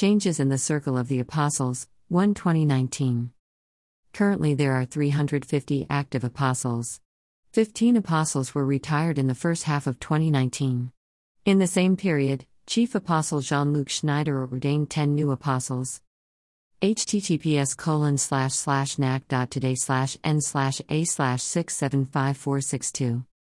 Changes in the Circle of the Apostles, 1 2019. Currently, there are 350 active apostles. 15 apostles were retired in the first half of 2019. In the same period, Chief Apostle Jean Luc Schneider ordained 10 new apostles. https colon slash slash nac.today slash n slash a slash 675462